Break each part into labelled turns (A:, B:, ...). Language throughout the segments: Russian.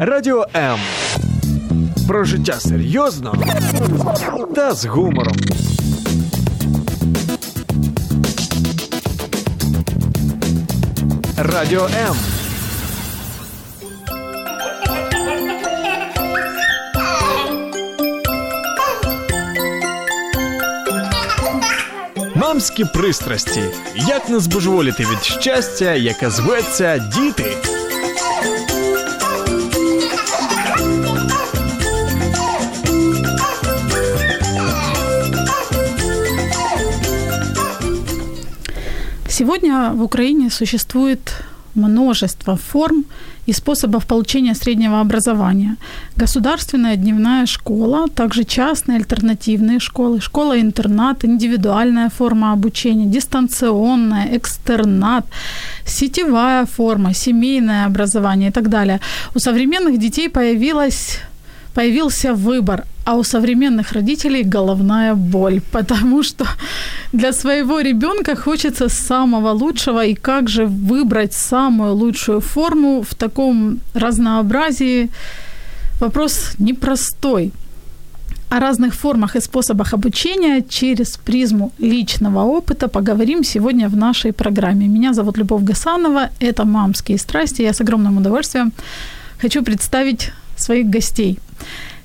A: Радіо М. Про життя серйозно та з гумором. Радіо М. Мамські пристрасті. Як не збожеволіти від щастя, яке зветься діти.
B: Сегодня в Украине существует множество форм и способов получения среднего образования. Государственная дневная школа, также частные альтернативные школы, школа-интернат, индивидуальная форма обучения, дистанционная, экстернат, сетевая форма, семейное образование и так далее. У современных детей появилась появился выбор, а у современных родителей головная боль, потому что для своего ребенка хочется самого лучшего, и как же выбрать самую лучшую форму в таком разнообразии? Вопрос непростой. О разных формах и способах обучения через призму личного опыта поговорим сегодня в нашей программе. Меня зовут Любовь Гасанова, это «Мамские страсти». Я с огромным удовольствием хочу представить своих гостей.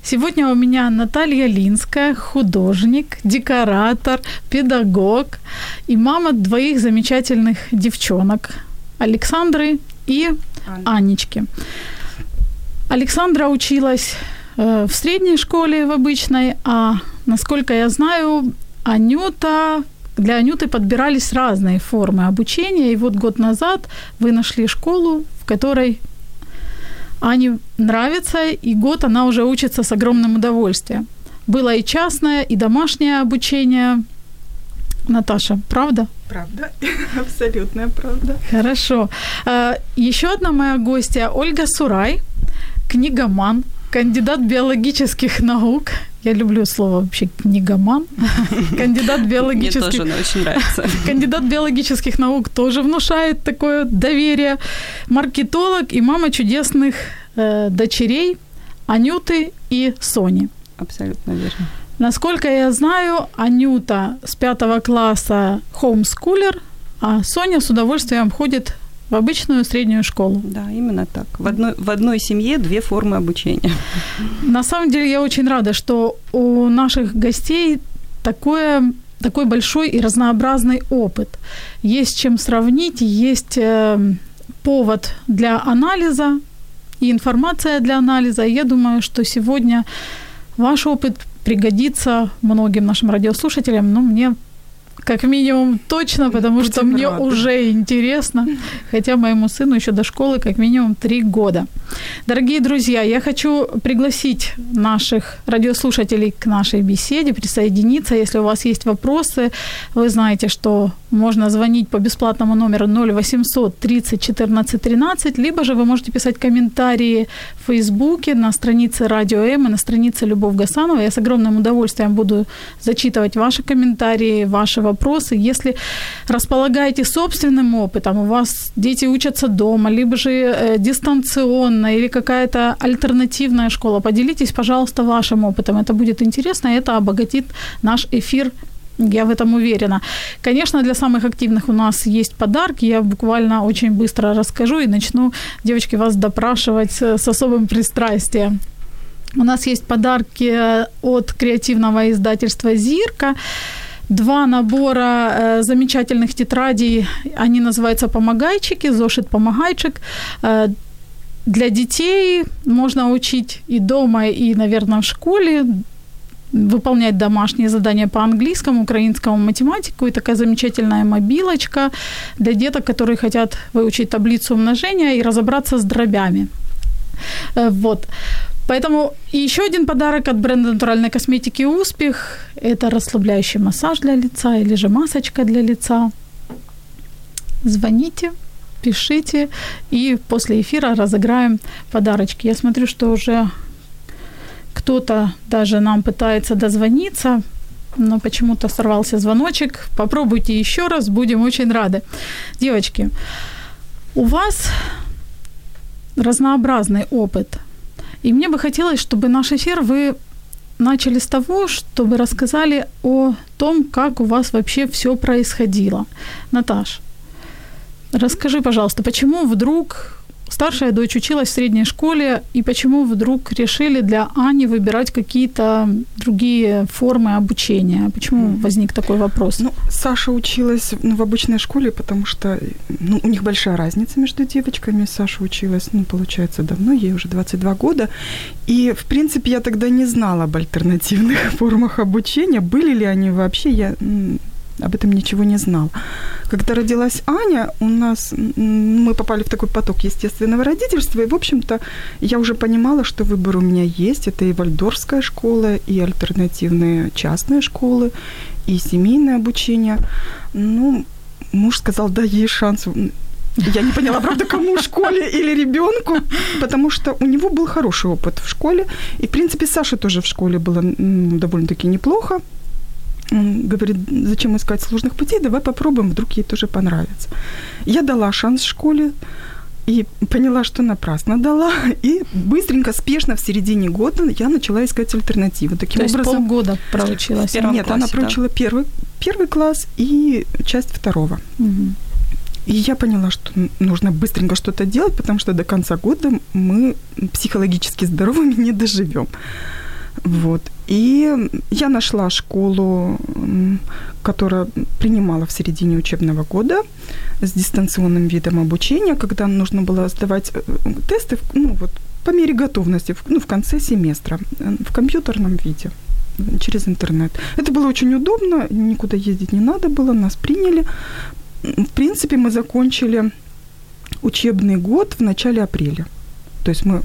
B: Сегодня у меня Наталья Линская, художник, декоратор, педагог и мама двоих замечательных девчонок, Александры и Анечки. Александра училась э, в средней школе в обычной, а насколько я знаю, Анюта для Анюты подбирались разные формы обучения, и вот год назад вы нашли школу, в которой Ане нравится, и год она уже учится с огромным удовольствием. Было и частное, и домашнее обучение. Наташа, правда?
C: Правда, абсолютная правда.
B: Хорошо. А, Еще одна моя гостья Ольга Сурай, книгоман, кандидат биологических наук. Я люблю слово вообще книгоман. Кандидат биологических...
D: Мне тоже очень нравится.
B: Кандидат биологических наук тоже внушает такое доверие. Маркетолог и мама чудесных э, дочерей Анюты и Сони.
D: Абсолютно верно.
B: Насколько я знаю, Анюта с пятого класса хоумскулер, а Соня с удовольствием ходит в обычную среднюю школу.
D: Да, именно так. В одной, в одной семье две формы обучения.
B: На самом деле я очень рада, что у наших гостей такое, такой большой и разнообразный опыт. Есть чем сравнить, есть э, повод для анализа и информация для анализа. Я думаю, что сегодня ваш опыт пригодится многим нашим радиослушателям, но мне как минимум точно, потому
C: Будем
B: что мне
C: рады.
B: уже интересно. Хотя моему сыну еще до школы как минимум три года. Дорогие друзья, я хочу пригласить наших радиослушателей к нашей беседе, присоединиться. Если у вас есть вопросы, вы знаете, что можно звонить по бесплатному номеру 0800 30 14 13, либо же вы можете писать комментарии в Фейсбуке, на странице Радио М и на странице Любовь Гасанова. Я с огромным удовольствием буду зачитывать ваши комментарии, ваши вопросы. Если располагаете собственным опытом, у вас дети учатся дома, либо же э, дистанционно или какая-то альтернативная школа, поделитесь, пожалуйста, вашим опытом. Это будет интересно, это обогатит наш эфир я в этом уверена. Конечно, для самых активных у нас есть подарки. Я буквально очень быстро расскажу и начну, девочки, вас допрашивать с, с особым пристрастием. У нас есть подарки э, от креативного издательства «Зирка». Два набора э, замечательных тетрадей, они называются «Помогайчики», «Зошит помогайчик». Э, для детей можно учить и дома, и, наверное, в школе выполнять домашние задания по английскому, украинскому, математику. И такая замечательная мобилочка для деток, которые хотят выучить таблицу умножения и разобраться с дробями. Э, Вот. Поэтому еще один подарок от бренда натуральной косметики «Успех» – это расслабляющий массаж для лица или же масочка для лица. Звоните, пишите, и после эфира разыграем подарочки. Я смотрю, что уже кто-то даже нам пытается дозвониться, но почему-то сорвался звоночек. Попробуйте еще раз, будем очень рады. Девочки, у вас разнообразный опыт И мне бы хотелось, чтобы наш эфир вы начали с того, чтобы рассказали о том, как у вас вообще все происходило. Наташ, расскажи, пожалуйста, почему вдруг старшая дочь училась в средней школе, и почему вдруг решили для Ани выбирать какие-то другие формы обучения? Почему возник такой вопрос?
C: Ну, Саша училась ну, в обычной школе, потому что ну, у них большая разница между девочками. Саша училась, ну, получается, давно, ей уже 22 года. И, в принципе, я тогда не знала об альтернативных формах обучения. Были ли они вообще, я об этом ничего не знал. Когда родилась Аня, у нас мы попали в такой поток естественного родительства, и, в общем-то, я уже понимала, что выбор у меня есть. Это и вальдорфская школа, и альтернативные частные школы, и семейное обучение. Ну, муж сказал, да, есть шанс. Я не поняла, правда, кому, школе или ребенку, потому что у него был хороший опыт в школе. И, в принципе, Саша тоже в школе было довольно-таки неплохо говорит, зачем искать сложных путей, давай попробуем, вдруг ей тоже понравится. Я дала шанс школе, и поняла, что напрасно дала. И быстренько, спешно в середине года я начала искать альтернативу. Таким
B: То
C: образом,
B: есть полгода проучилась?
C: Нет, классе, она проучила да? первый, первый класс и часть второго. Угу. И я поняла, что нужно быстренько что-то делать, потому что до конца года мы психологически здоровыми не доживем. Вот. И я нашла школу, которая принимала в середине учебного года с дистанционным видом обучения, когда нужно было сдавать э, тесты ну, вот, по мере готовности ну, в конце семестра э, в компьютерном виде через интернет. Это было очень удобно, никуда ездить не надо было, нас приняли. В принципе, мы закончили учебный год в начале апреля. То есть мы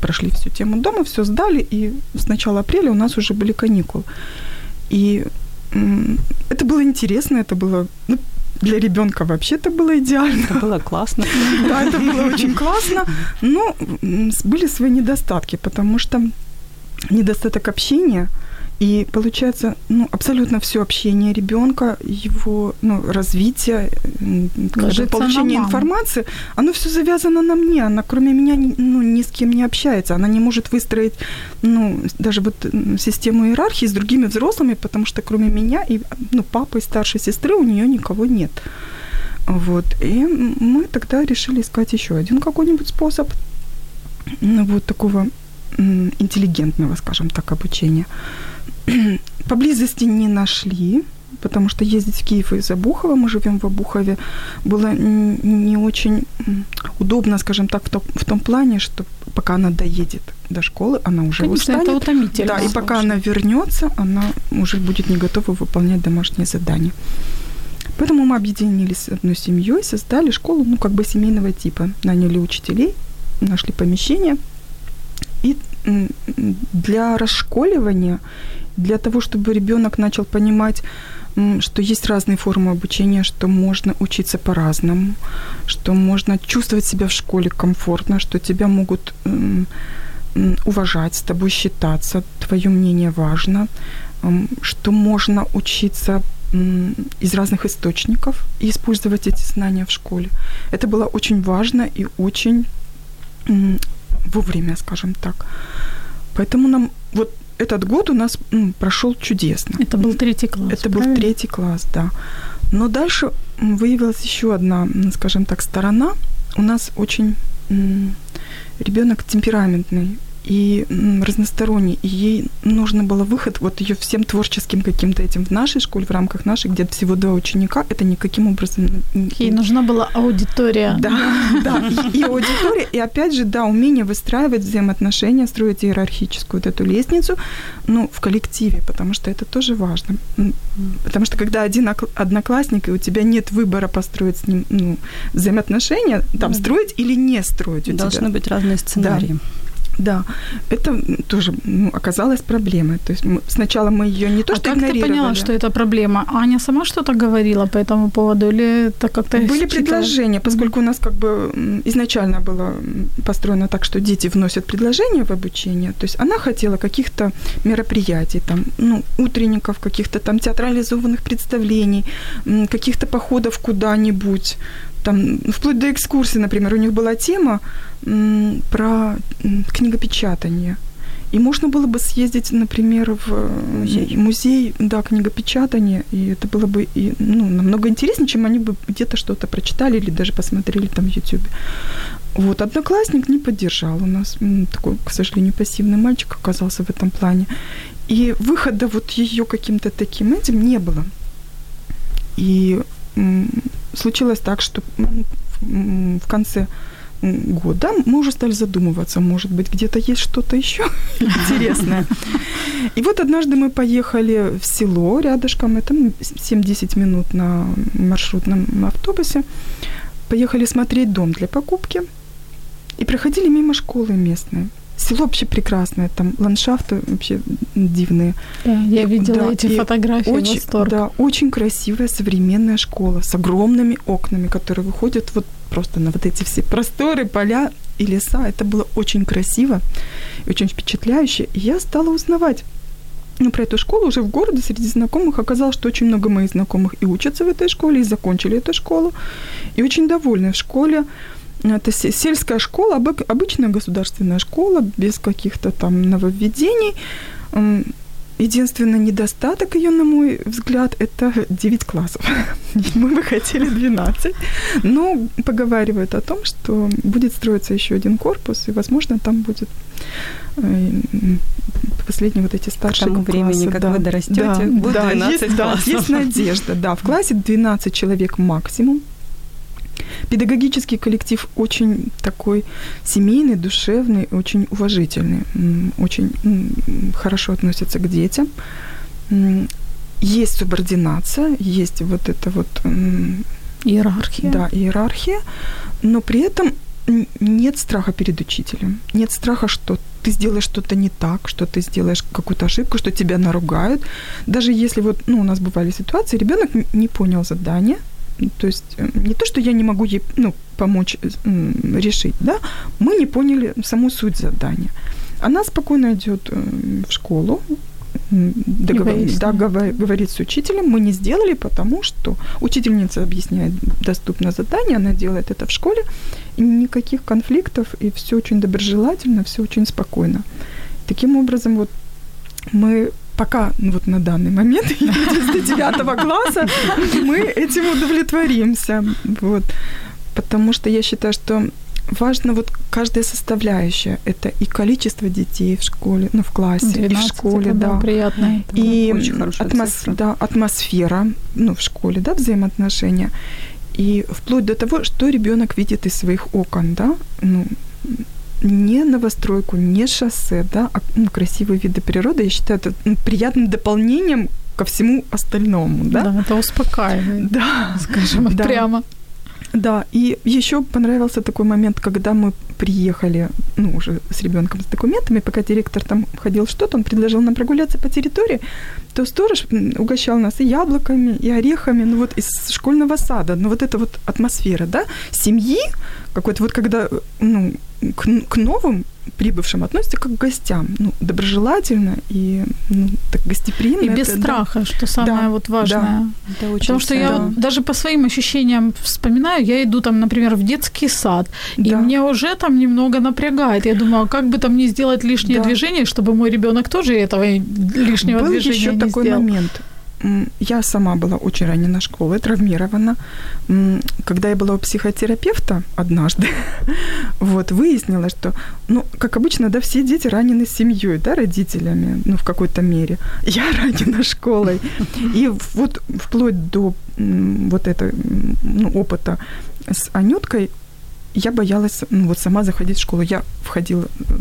C: прошли всю тему дома, все сдали, и с начала апреля у нас уже были каникулы. И это было интересно, это было ну, для ребенка вообще это было идеально.
D: Это было классно.
C: Да, это было очень классно. Но были свои недостатки, потому что недостаток общения – и получается, ну, абсолютно все общение ребенка, его ну, развитие, получение информации, оно все завязано на мне. Она кроме меня ну, ни с кем не общается. Она не может выстроить ну, даже вот систему иерархии с другими взрослыми, потому что кроме меня и ну, папы и старшей сестры у нее никого нет. Вот. И мы тогда решили искать еще один какой-нибудь способ ну, вот такого интеллигентного, скажем так, обучения. Поблизости не нашли, потому что ездить в Киев из Обухова, мы живем в Обухове, было не очень удобно, скажем так, в том, в том плане, что пока она доедет до школы, она уже
B: Конечно,
C: устанет.
B: это утомительно.
C: Да, и пока она вернется, она уже будет не готова выполнять домашние задания. Поэтому мы объединились с одной семьей, создали школу, ну, как бы семейного типа. Наняли учителей, нашли помещение. И для расшколивания для того, чтобы ребенок начал понимать, что есть разные формы обучения, что можно учиться по-разному, что можно чувствовать себя в школе комфортно, что тебя могут уважать, с тобой считаться, твое мнение важно, что можно учиться из разных источников и использовать эти знания в школе. Это было очень важно и очень вовремя, скажем так. Поэтому нам вот этот год у нас м, прошел чудесно.
B: Это был третий класс.
C: Это правильно? был третий класс, да. Но дальше выявилась еще одна, скажем так, сторона. У нас очень ребенок темпераментный, и разносторонней, и ей нужно было выход, вот ее всем творческим каким-то этим в нашей школе, в рамках нашей, где всего два ученика, это никаким образом...
B: Ей нужна была аудитория.
C: Да, да, и, и аудитория, и опять же, да, умение выстраивать взаимоотношения, строить иерархическую вот эту лестницу, ну, в коллективе, потому что это тоже важно. Потому что когда один одноклассник, и у тебя нет выбора построить с ним ну, взаимоотношения, там, строить или не строить у
D: Должны
C: тебя.
D: быть разные сценарии. Да.
C: Да, это тоже ну, оказалось проблемой. То есть мы, сначала мы ее не то
B: а
C: что
B: как ты поняла, что это проблема? Аня сама что-то говорила по этому поводу или это как-то
C: Были считала? предложения, поскольку у нас как бы изначально было построено так, что дети вносят предложения в обучение. То есть она хотела каких-то мероприятий, там, ну, утренников, каких-то там театрализованных представлений, каких-то походов куда-нибудь там, вплоть до экскурсии, например, у них была тема м, про книгопечатание. И можно было бы съездить, например, в э,
D: Музей.
C: музей да, книгопечатания, и это было бы и, ну, намного интереснее, чем они бы где-то что-то прочитали или даже посмотрели там в YouTube. Вот, одноклассник не поддержал у нас, такой, к сожалению, пассивный мальчик оказался в этом плане. И выхода вот ее каким-то таким этим не было. И случилось так, что м, в конце года мы уже стали задумываться, может быть, где-то есть что-то еще интересное. И вот однажды мы поехали в село рядышком, это м, 7-10 минут на маршрутном автобусе. Поехали смотреть дом для покупки и проходили мимо школы местной. Село вообще прекрасное, там ландшафты вообще дивные.
B: Да, я видела
C: Да,
B: эти фотографии,
C: Очень,
B: восторг.
C: да, очень красивая современная школа с огромными окнами, которые выходят вот просто на вот эти все просторы, поля и леса. Это было очень красиво и очень впечатляюще. И я стала узнавать ну, про эту школу уже в городе среди знакомых оказалось, что очень много моих знакомых и учатся в этой школе, и закончили эту школу, и очень довольны в школе. Это се- сельская школа, обы- обычная государственная школа, без каких-то там нововведений. Единственный недостаток ее, на мой взгляд, это 9 классов. Мы бы хотели 12. Но поговаривают о том, что будет строиться еще один корпус, и, возможно, там будет э, последние вот эти старшие
D: тому времени,
C: классы,
D: как
C: да.
D: вы дорастёте,
C: да,
D: будет
C: да,
D: 12
C: есть, да,
D: классов.
C: есть надежда, да. В классе 12 человек максимум. Педагогический коллектив очень такой семейный, душевный, очень уважительный, очень хорошо относится к детям. Есть субординация, есть вот это вот
B: Иерархия.
C: да, иерархия, но при этом нет страха перед учителем. Нет страха, что ты сделаешь что-то не так, что ты сделаешь какую-то ошибку, что тебя наругают. Даже если вот, ну, у нас бывали ситуации, ребенок не понял задание, то есть э, не то, что я не могу ей ну, помочь э, решить, да, мы не поняли саму суть задания. Она спокойно идет э, в школу, договор- гова- говорит с учителем, мы не сделали, потому что учительница объясняет доступно задание, она делает это в школе, и никаких конфликтов, и все очень доброжелательно, все очень спокойно. Таким образом, вот мы пока, ну вот на данный момент, до девятого класса, мы этим удовлетворимся. Вот. Потому что я считаю, что важно вот каждая составляющая. Это и количество детей в школе, ну, в классе, и в
B: 12
C: школе,
B: это,
C: да.
B: приятно.
C: И атмос- да, атмосфера, ну, в школе, да, взаимоотношения. И вплоть до того, что ребенок видит из своих окон, да, ну, не новостройку, не шоссе, да, а ну, красивые виды природы. Я считаю, это приятным дополнением ко всему остальному, да.
B: Да, это успокаивает,
C: Да,
B: скажем
C: Да.
B: прямо.
C: да, и еще понравился такой момент, когда мы приехали, ну, уже с ребенком с документами, пока директор там ходил что-то, он предложил нам прогуляться по территории, то сторож угощал нас и яблоками, и орехами, ну, вот из школьного сада, ну, вот эта вот атмосфера, да, семьи, какой-то вот когда, ну, к, к новым прибывшим относятся как к гостям, ну, доброжелательно и, ну, так гостеприимно.
B: И без
C: Это, да.
B: страха, что самое
C: Да,
B: вот важное.
D: Это очень
B: Потому что я
C: Да.
B: вот даже по своим ощущениям вспоминаю, я иду там, например, в детский сад, и
C: Да.
B: мне уже там немного напрягает. Я думаю, а как бы там не сделать лишнее
C: Да.
B: движение, чтобы мой ребенок тоже этого лишнего
C: Был
B: движения
C: еще
B: не
C: такой
B: сделал.
C: момент. Я сама была очень ранена школой, травмирована. Когда я была у психотерапевта однажды, вот, выяснила, что, ну, как обычно, да, все дети ранены семьей, да, родителями, ну, в какой-то мере. Я ранена школой. И вот вплоть до вот этого ну, опыта с Анюткой я боялась ну, вот сама заходить в школу. Я входила э,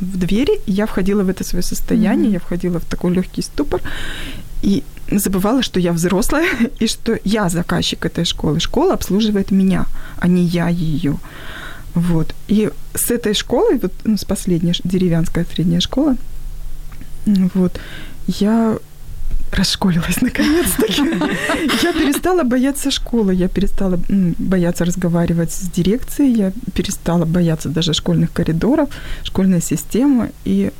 C: в двери, я входила в это свое состояние,
B: Мгм.
C: я входила в такой легкий ступор и забывала, что я взрослая и что я заказчик этой школы. Школа обслуживает меня, а не я ее. Вот. И с этой школой, вот ну, с последней деревянская средняя школа, вот, я расшколилась наконец-таки. Я перестала бояться школы, я перестала бояться разговаривать с дирекцией, я перестала бояться даже школьных коридоров, школьной системы. И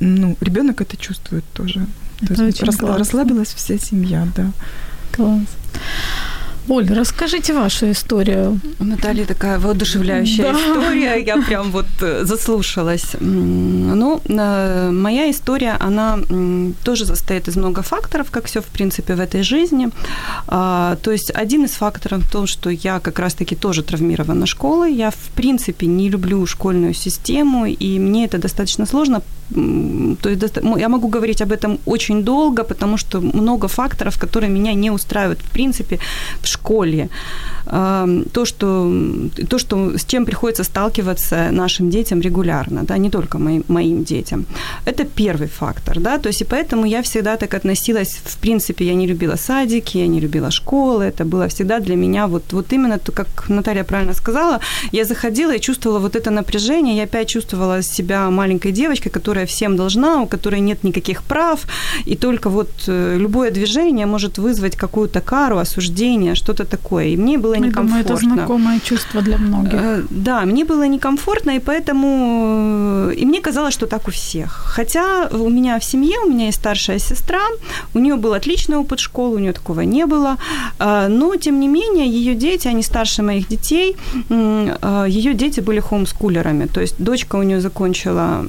C: ну, ребенок это чувствует тоже. То
B: Это
C: есть расслабилась вся семья, да.
B: Класс. Оль, расскажите вашу историю.
D: У Натальи такая воодушевляющая
B: Да.
D: история. Я прям вот э, заслушалась. Ну, э, моя история, она тоже состоит из много факторов, как все, в принципе, в этой жизни. А, То есть один из факторов в том, что я как раз-таки тоже травмирована школой. Я, в принципе, не люблю школьную систему, и мне это достаточно сложно. То есть я могу говорить об этом очень долго, потому что много факторов, которые меня не устраивают, в принципе, в школе. А, То, что, то, что с чем приходится сталкиваться нашим детям регулярно, да, не только моим, моим детям. Это первый фактор, да, то есть и поэтому я всегда так относилась, в принципе, я не любила садики, я не любила школы, это было всегда для меня вот, вот именно то, как Наталья правильно сказала, я заходила и чувствовала вот это напряжение, я опять чувствовала себя маленькой девочкой, которая всем должна, у которой нет никаких прав, и только вот э, любое движение может вызвать какую-то кару, осуждение, что-то такое. И мне было
B: Я думаю,
D: некомфортно.
B: это знакомое чувство для многих.
D: Э, Да, мне было некомфортно, и поэтому э, и мне казалось, что так у всех. Хотя у меня в семье, у меня есть старшая сестра, у нее был отличный опыт школы, у нее такого не было, но тем не менее ее дети, они старше моих детей, ее дети были хоумскулерами, то есть дочка у нее закончила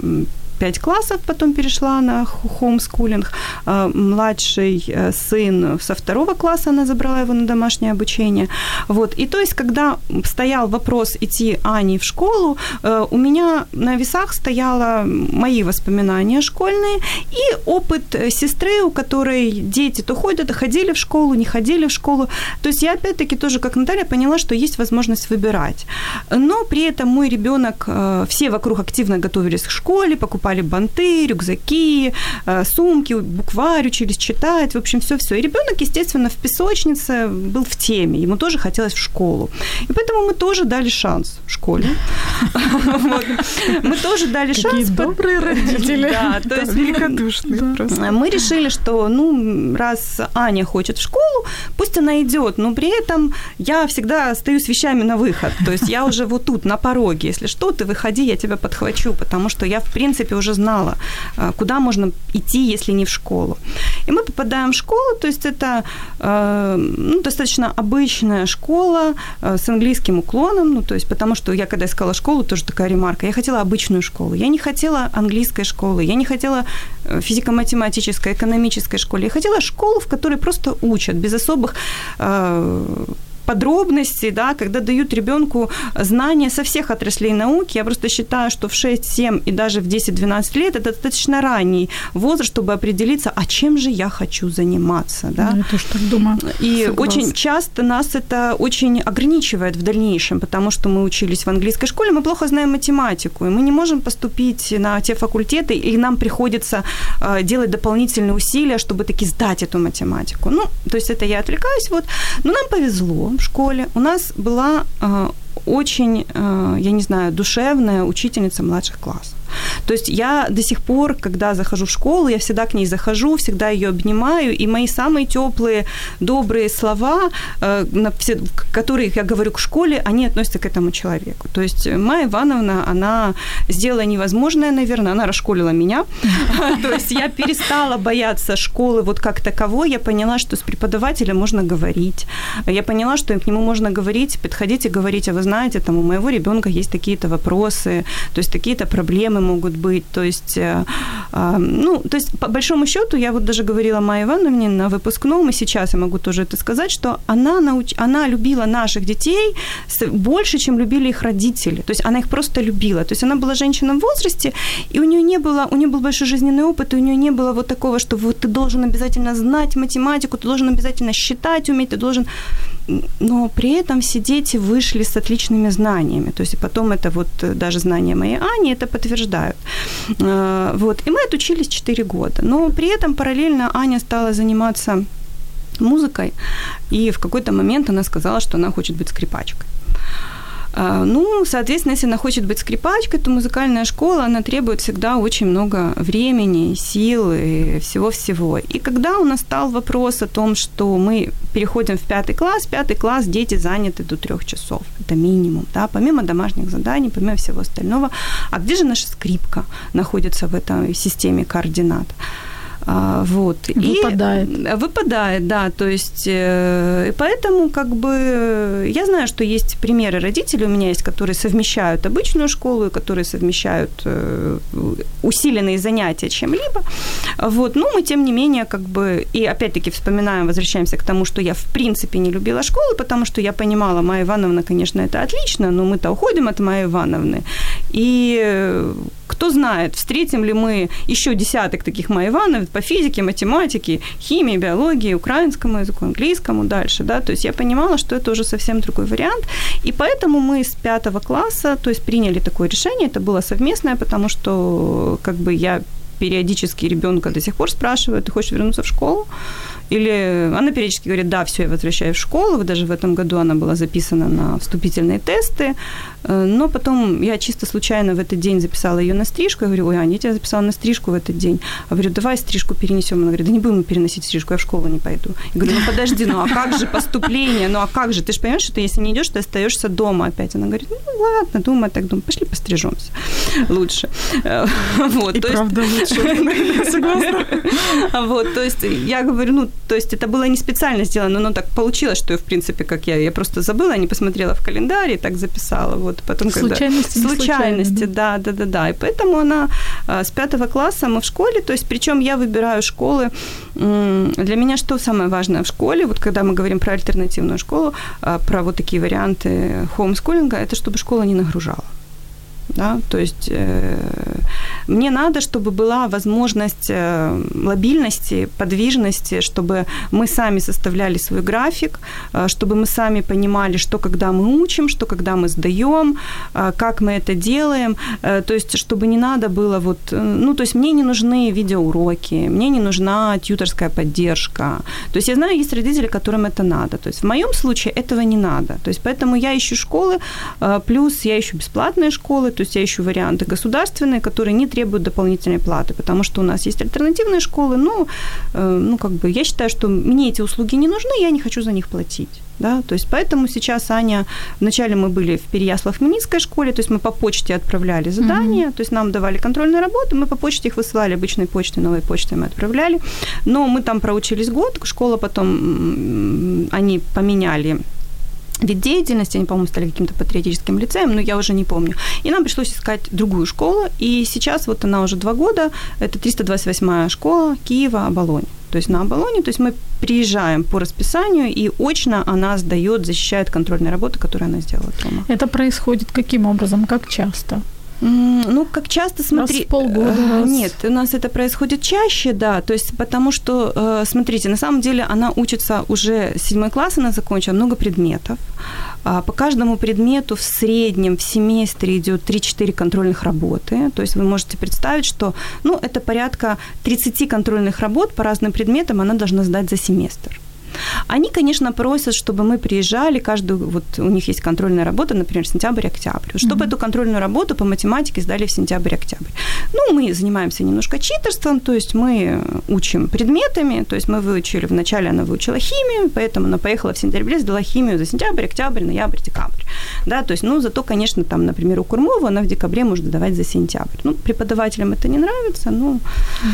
D: м, пять классов, потом перешла на хо- хоумскулинг. А, Младший э, сын со второго класса, она забрала его на домашнее обучение. Вот. И то есть, когда стоял вопрос идти Ани в школу, э, у меня на весах стояло мои воспоминания школьные и опыт э, сестры, у которой дети то ходят, ходили в школу, не ходили в школу. То есть я опять-таки тоже, как Наталья, поняла, что есть возможность выбирать. Но при этом мой ребенок, все вокруг активно готовились к школе, покупали банты, рюкзаки, э, сумки, букварь, учились читать, в общем, все-все. И ребенок, естественно, в песочнице был в теме, ему тоже хотелось в школу. И поэтому мы тоже дали шанс в школе. Мы тоже дали шанс.
B: добрые родители.
D: Да, то есть
C: Великодушный
B: Да.
C: просто.
D: мы решили, что, ну, раз Аня хочет в школу, пусть она идет, но при этом я всегда стою с вещами на выход. То есть я уже вот тут, на пороге. Если что, ты выходи, я тебя подхвачу, потому что я, в принципе, уже знала, а, куда можно идти, если не в школу. И мы попадаем в школу, то есть это э, ну, достаточно обычная школа э, с английским уклоном, ну, то есть потому что я, когда искала школу, тоже такая ремарка, я хотела обычную школу, я не хотела английской школы, я не хотела э, физико-математической, экономической школы, я хотела школу, в которой просто учат, без особых подробностей, да, когда дают ребенку знания со всех отраслей науки. Я просто считаю, что в 6, 7 и даже в 10-12 лет это достаточно ранний возраст, чтобы определиться, а чем же я хочу заниматься. Да?
B: Я тоже так думаю.
D: И
C: Согласна.
D: очень часто нас это очень ограничивает в дальнейшем, потому что мы учились в английской школе, мы плохо знаем математику, и мы не можем поступить на те факультеты, и нам приходится э, делать дополнительные усилия, чтобы таки сдать эту математику. Ну, то есть это я отвлекаюсь, вот. Но нам повезло в школе. У нас была э, очень, э, я не знаю, душевная учительница младших классов. То есть я до сих пор, когда захожу в школу, я всегда к ней захожу, всегда ее обнимаю, и мои самые теплые, добрые слова, э, которые я говорю к школе, они относятся к этому человеку. То есть Майя Ивановна, она сделала невозможное, наверное, она расшколила меня. То есть я перестала бояться школы вот как таковой, я поняла, что с преподавателем можно говорить. Я поняла, что к нему можно говорить, подходить и говорить, а вы знаете, там у моего ребенка есть такие-то вопросы, то есть такие-то проблемы могут быть, то есть, э, э, ну, то есть по большому счету, я вот даже говорила Майе Ивановне на выпускном, и сейчас я могу тоже это сказать, что она, науч... она любила наших детей больше, чем любили их родители, то есть она их просто любила, то есть она была женщина в возрасте, и у нее не было, у нее был большой жизненный опыт, и у нее не было вот такого, что вот ты должен обязательно знать математику, ты должен обязательно считать уметь, ты должен но при этом все дети вышли с отличными знаниями. То есть потом это вот э, даже знания моей Ани это подтверждают. Э, Вот. И мы отучились 4 года. Но при этом параллельно Аня стала заниматься музыкой, и в какой-то момент она сказала, что она хочет быть скрипачкой. А, Ну, соответственно, если она хочет быть скрипачкой, то музыкальная школа, она требует всегда очень много времени, сил и всего-всего. И когда у нас стал вопрос о том, что мы переходим в пятый класс, пятый класс дети заняты до трех часов, это минимум, да, помимо домашних заданий, помимо всего остального. А где же наша скрипка находится в этой системе координат? А, вот.
B: Выпадает.
D: И выпадает, да. То есть, э, поэтому как бы я знаю, что есть примеры родителей у меня есть, которые совмещают обычную школу, которые совмещают э, усиленные занятия чем-либо. Вот. Ну, мы, тем не менее, как бы, и опять-таки вспоминаем, возвращаемся к тому, что я в принципе не любила школу, потому что я понимала, Майя Ивановна, конечно, это отлично, но мы-то уходим от Майи Ивановны. И кто знает, встретим ли мы еще десяток таких Майи Ивановны по физике, математике, химии, биологии, украинскому языку, английскому дальше, да, то есть я понимала, что это уже совсем другой вариант, и поэтому мы с пятого класса, то есть приняли такое решение, это было совместное, потому что как бы я периодически ребенка до сих пор спрашиваю, ты хочешь вернуться в школу? Или она периодически говорит, да, все, я возвращаюсь в школу. Даже в этом году она была записана на вступительные тесты. Э, но потом я чисто случайно в этот день записала ее на стрижку. Я говорю, ой, Аня, я тебя записала на стрижку в этот день. Я говорю, давай стрижку перенесем. Она говорит, да не будем переносить стрижку, я в школу не пойду. Я говорю, ну подожди, ну а как же поступление? Ну а как же? Ты же понимаешь, что ты, если не идешь, ты остаешься дома опять. Она говорит, ну ладно, думаю, так думаю, пошли пострижемся лучше.
C: Э, вот, И то правда есть... лучше. Согласна.
D: Вот, то есть я говорю, ну, то есть это было не специально сделано, но так получилось, что, в принципе, как я, я просто забыла, не посмотрела в календарь и так записала. Вот,
B: потом, случайности,
D: когда... Случайности, да, да, да, да. И поэтому она а, с пятого класса мы в школе, то есть причем я выбираю школы. Для меня что самое важное в школе, вот когда мы говорим про альтернативную школу, а, про вот такие варианты хоумскулинга, это чтобы школа не нагружала. Да? То есть э, мне надо, чтобы была возможность э, лобильности, подвижности, чтобы мы сами составляли свой график, э, чтобы мы сами понимали, что когда мы учим, что когда мы сдаем, э, как мы это делаем. Э, то есть, чтобы не надо было вот... Э, ну, то есть, мне не нужны видеоуроки, мне не нужна тьюторская поддержка. То есть, я знаю, есть родители, которым это надо. То есть, в моем случае этого не надо. То есть, поэтому я ищу школы, э, плюс я ищу бесплатные школы, то есть я ищу варианты государственные, которые не требуют дополнительной платы, потому что у нас есть альтернативные школы, но, э, ну, как бы, я считаю, что мне эти услуги не нужны, я не хочу за них платить. Да, то есть поэтому сейчас Аня, вначале мы были в Переяслав-Хмельницкой школе, то есть мы по почте отправляли задания, mm-hmm. то есть нам давали контрольные работы, мы по почте их высылали, обычной почтой, новой почтой мы отправляли, но мы там проучились год, школа потом, они поменяли вид деятельности, они, по-моему, стали каким-то патриотическим лицеем, но я уже не помню. И нам пришлось искать другую школу, и сейчас вот она уже два года, это 328-я школа Киева, Оболонь. То есть на Оболоне, то есть мы приезжаем по расписанию, и очно она сдает, защищает контрольные работы, которые она сделала дома.
B: Это происходит каким образом, как часто?
D: Ну, как часто, смотри...
B: Раз в полгода.
D: Раз. Нет, у нас это происходит чаще, да, то есть потому что, э, смотрите, на самом деле она учится уже седьмой класс, она закончила много предметов. А по каждому предмету в среднем в семестре идет 3-4 контрольных работы. То есть вы можете представить, что ну, это порядка 30 контрольных работ по разным предметам она должна сдать за семестр. Они, конечно, просят, чтобы мы приезжали каждую, вот у них есть контрольная работа, например, сентябрь-октябрь, чтобы mm-hmm. эту контрольную работу по математике сдали в сентябрь-октябрь. Ну, мы занимаемся немножко читерством, то есть мы учим предметами, то есть мы выучили, вначале она выучила химию, поэтому она поехала в сентябре, сдала химию за сентябрь, октябрь, ноябрь, декабрь. Да, то есть, ну, зато, конечно, там, например, у Курмова она в декабре может сдавать за сентябрь. Ну, преподавателям это не нравится, но...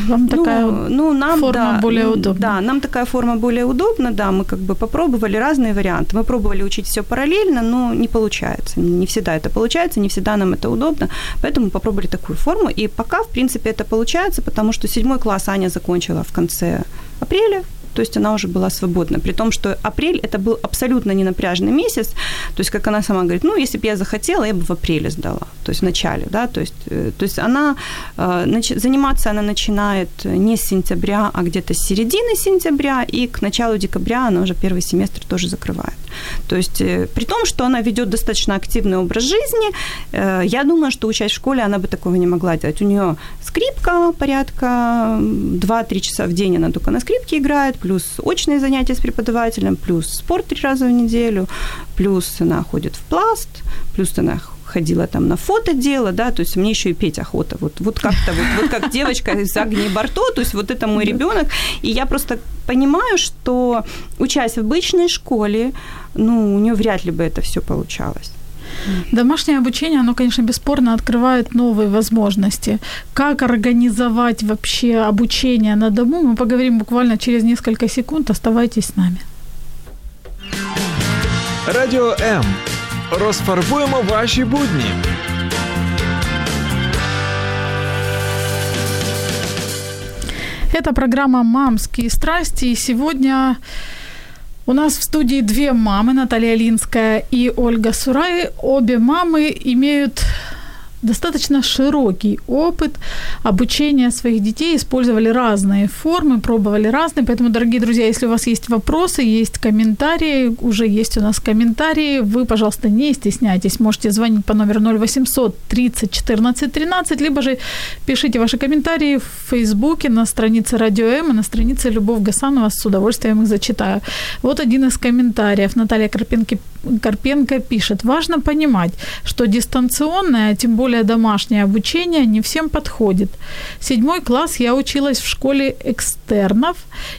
B: Вам ну, такая ну, нам, форма да, более удобна.
D: Да, нам такая форма более удобна, Конечно, да, мы как бы попробовали разные варианты. Мы пробовали учить все параллельно, но не получается. Не всегда это получается, не всегда нам это удобно. Поэтому попробовали такую форму. И пока, в принципе, это получается, потому что седьмой класс Аня закончила в конце апреля, то есть она уже была свободна. При том, что апрель это был абсолютно не напряжный месяц. То есть, как она сама говорит, ну, если бы я захотела, я бы в апреле сдала. То есть в начале, да, то есть, э, то есть она, э, заниматься она начинает не с сентября, а где-то с середины сентября, и к началу декабря она уже первый семестр тоже закрывает. То есть, э, при том, что она ведет достаточно активный образ жизни, я думаю, что учась в школе, она бы такого не могла делать. У нее скрипка порядка 2-3 часа в день она только на скрипке играет, плюс очные занятия с преподавателем, плюс спорт три раза в неделю, плюс она ходит в пласт, плюс она ходила там на фото дело, да, то есть мне еще и петь охота, вот, вот как-то, вот, вот как девочка из Агнии Барто, то есть вот это мой ребенок, и я просто понимаю, что учась в обычной школе, ну, у нее вряд ли бы это все получалось.
B: Домашнее обучение, оно, конечно, бесспорно открывает новые возможности. Как организовать вообще обучение на дому, мы поговорим буквально через несколько секунд. Оставайтесь с нами.
A: Радіо М. Розфарбуємо ваші будні.
B: Это программа «Мамские страсти». И сегодня у нас в студии две мамы, Наталья Линская и Ольга Сурай. Обе мамы имеют достаточно широкий опыт обучения своих детей, использовали разные формы, пробовали разные. Поэтому, дорогие друзья, если у вас есть вопросы, есть комментарии, уже есть у нас комментарии, вы, пожалуйста, не стесняйтесь, можете звонить по номеру 0800 30 14 13, либо же пишите ваши комментарии в Фейсбуке на странице Радио М и на странице Любовь Гасанова, с удовольствием их зачитаю. Вот один из комментариев. Наталья Карпенко, Карпенко пишет, важно понимать, что дистанционное, тем более более домашнее обучение не всем подходит. Седьмой класс я училась в школе экстернов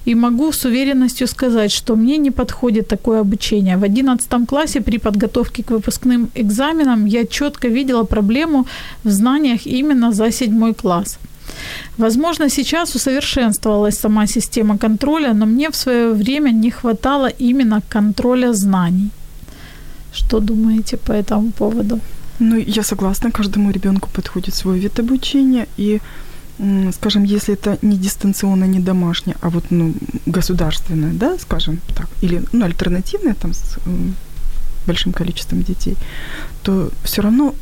B: и могу с уверенностью сказать, что мне не подходит такое обучение. В одиннадцатом классе при подготовке к выпускным экзаменам я четко видела проблему в знаниях именно за седьмой класс. Возможно, сейчас усовершенствовалась сама система контроля, но мне в свое время не хватало именно контроля знаний. Что думаете по этому поводу?
C: Ну, я согласна, каждому ребенку подходит свой вид обучения, и скажем, если это не дистанционно, не домашнее, а вот ну, государственное, да, скажем так, или ну, альтернативное там с большим количеством детей, то все равно